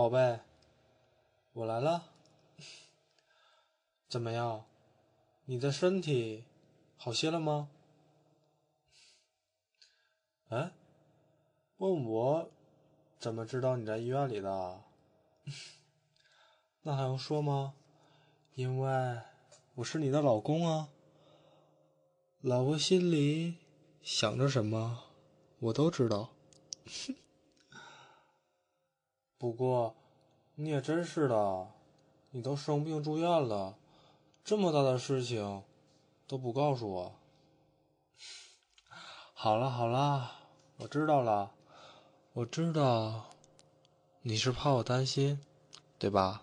宝贝，我来了。怎么样？你的身体好些了吗？哎，问我怎么知道你在医院里的？那还用说吗？因为我是你的老公啊。老婆心里想着什么，我都知道。不过，你也真是的，你都生病住院了，这么大的事情都不告诉我。好了好了，我知道了，我知道你是怕我担心，对吧？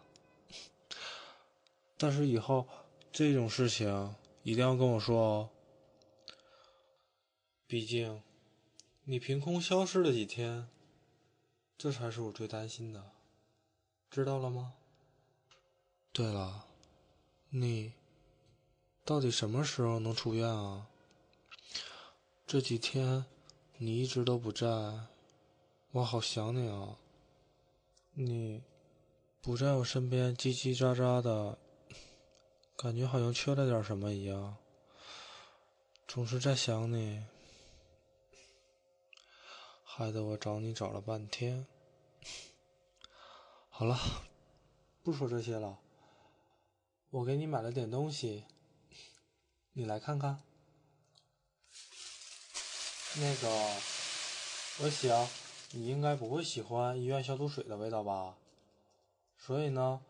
但是以后这种事情一定要跟我说哦，毕竟你凭空消失了几天。这才是我最担心的，知道了吗？对了，你到底什么时候能出院啊？这几天你一直都不在，我好想你啊！你不在我身边叽叽喳喳的，感觉好像缺了点什么一样，总是在想你。害得我找你找了半天。好了，不说这些了。我给你买了点东西，你来看看。那个，我想你应该不会喜欢医院消毒水的味道吧？所以呢，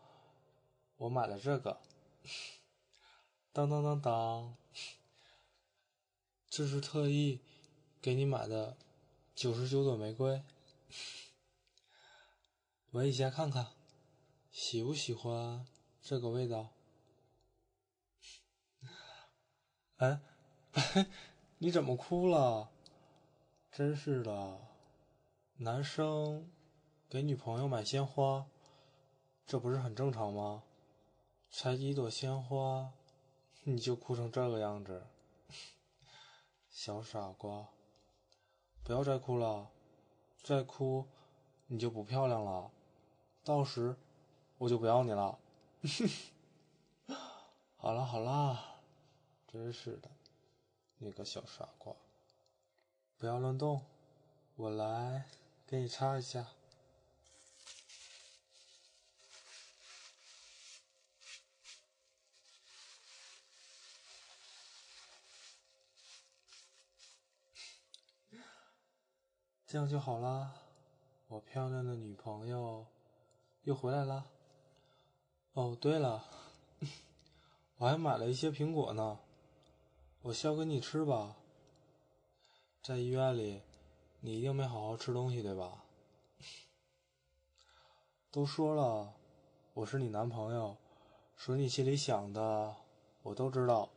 我买了这个。当当当当，这是特意给你买的。九十九朵玫瑰，闻一下看看，喜不喜欢这个味道？哎，你怎么哭了？真是的，男生给女朋友买鲜花，这不是很正常吗？才几朵鲜花，你就哭成这个样子，小傻瓜。不要再哭了，再哭你就不漂亮了，到时我就不要你了。好了好了，真是的，你个小傻瓜，不要乱动，我来给你擦一下。这样就好啦，我漂亮的女朋友又回来了。哦，对了，我还买了一些苹果呢，我削给你吃吧。在医院里，你一定没好好吃东西，对吧？都说了，我是你男朋友，所以你心里想的我都知道。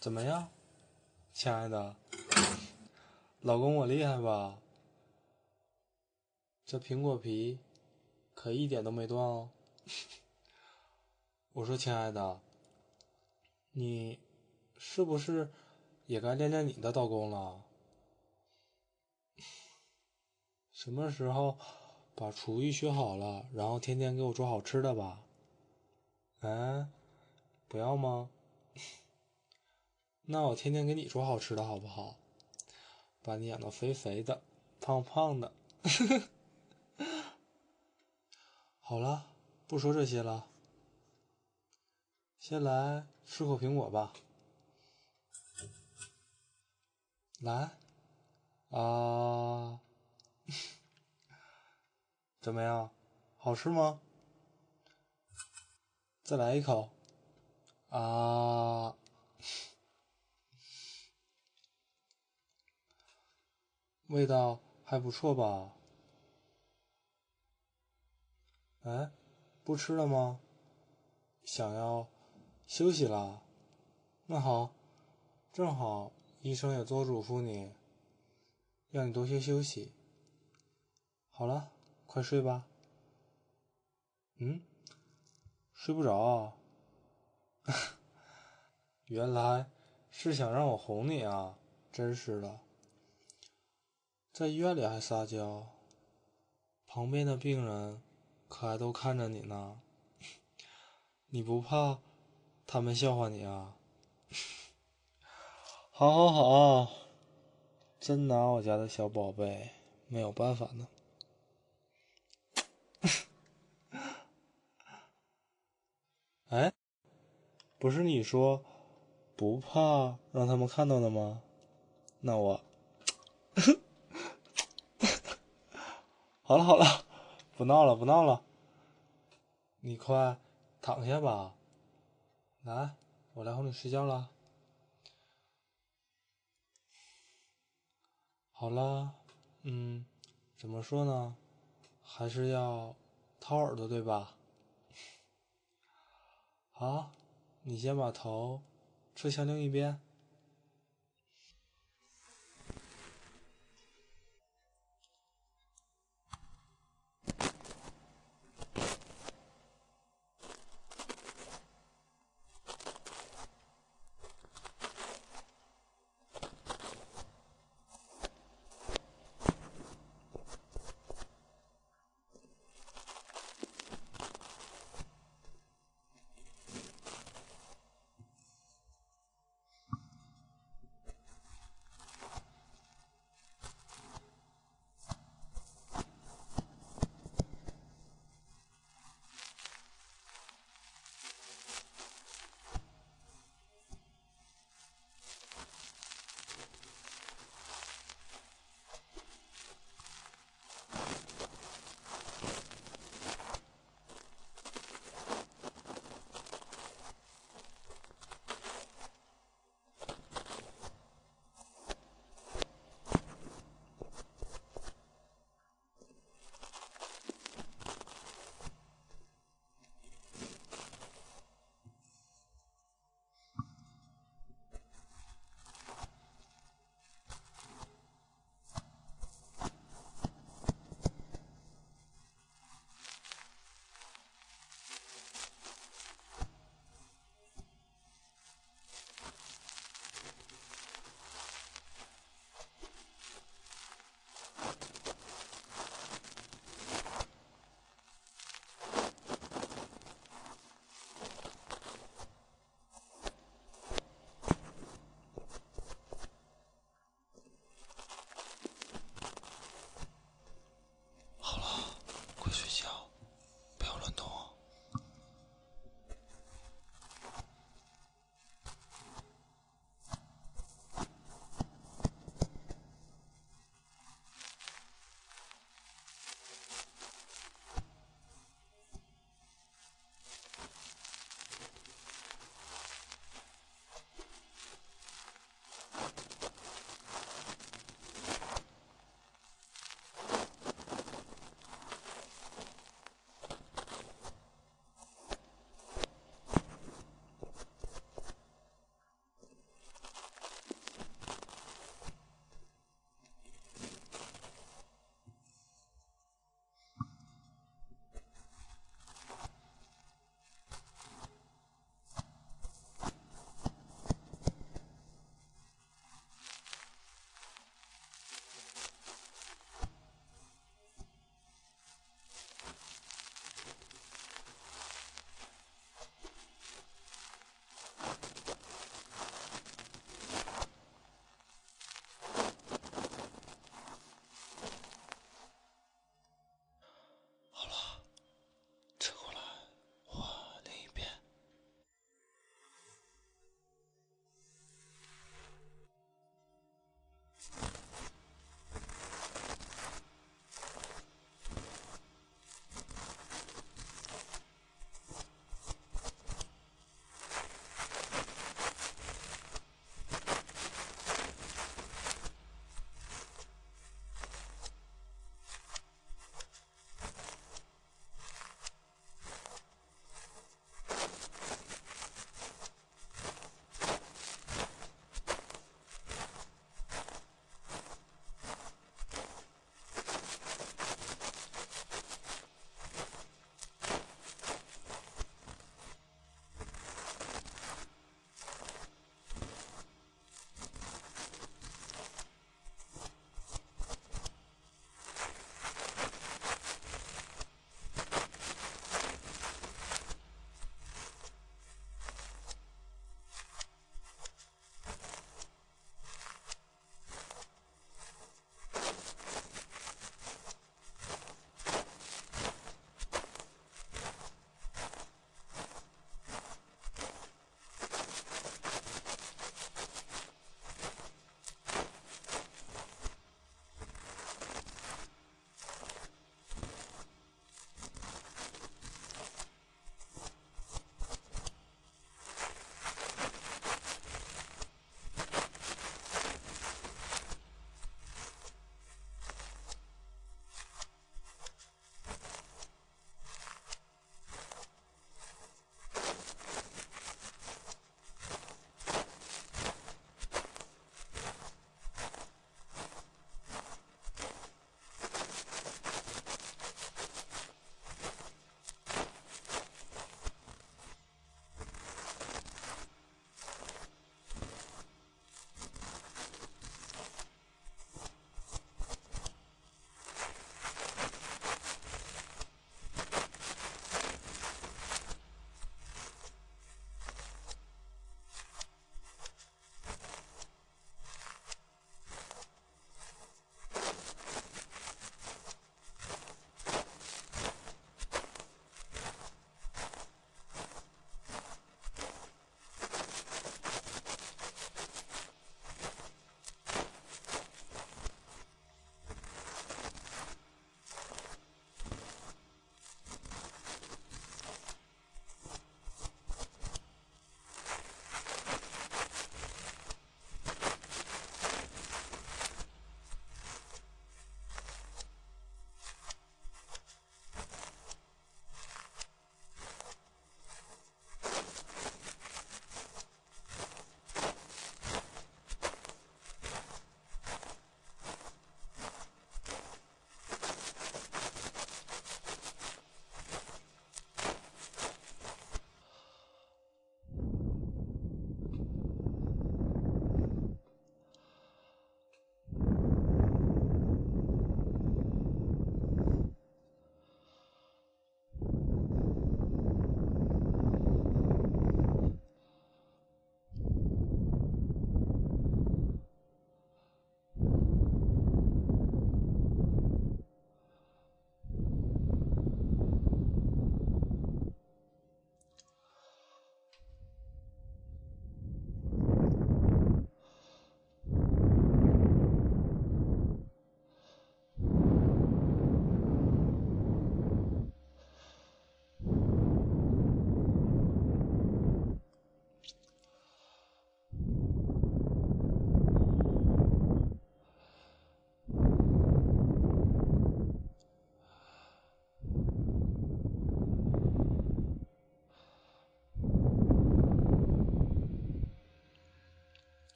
怎么样，亲爱的，老公我厉害吧？这苹果皮可一点都没断哦。我说，亲爱的，你是不是也该练练你的刀工了？什么时候把厨艺学好了，然后天天给我做好吃的吧？嗯，不要吗？那我天天给你做好吃的，好不好？把你养的肥肥的、胖胖的。好了，不说这些了，先来吃口苹果吧。来，啊，怎么样？好吃吗？再来一口，啊，味道还不错吧？哎，不吃了吗？想要休息了？那好，正好。医生也多嘱咐你，让你多些休息。好了，快睡吧。嗯，睡不着啊？原来是想让我哄你啊！真是的，在医院里还撒娇，旁边的病人可还都看着你呢。你不怕他们笑话你啊？好，好，好，真拿我家的小宝贝没有办法呢。哎，不是你说不怕让他们看到的吗？那我，好了好了，不闹了不闹了，你快躺下吧。来，我来哄你睡觉了。好了，嗯，怎么说呢？还是要掏耳朵，对吧？好，你先把头侧向另一边。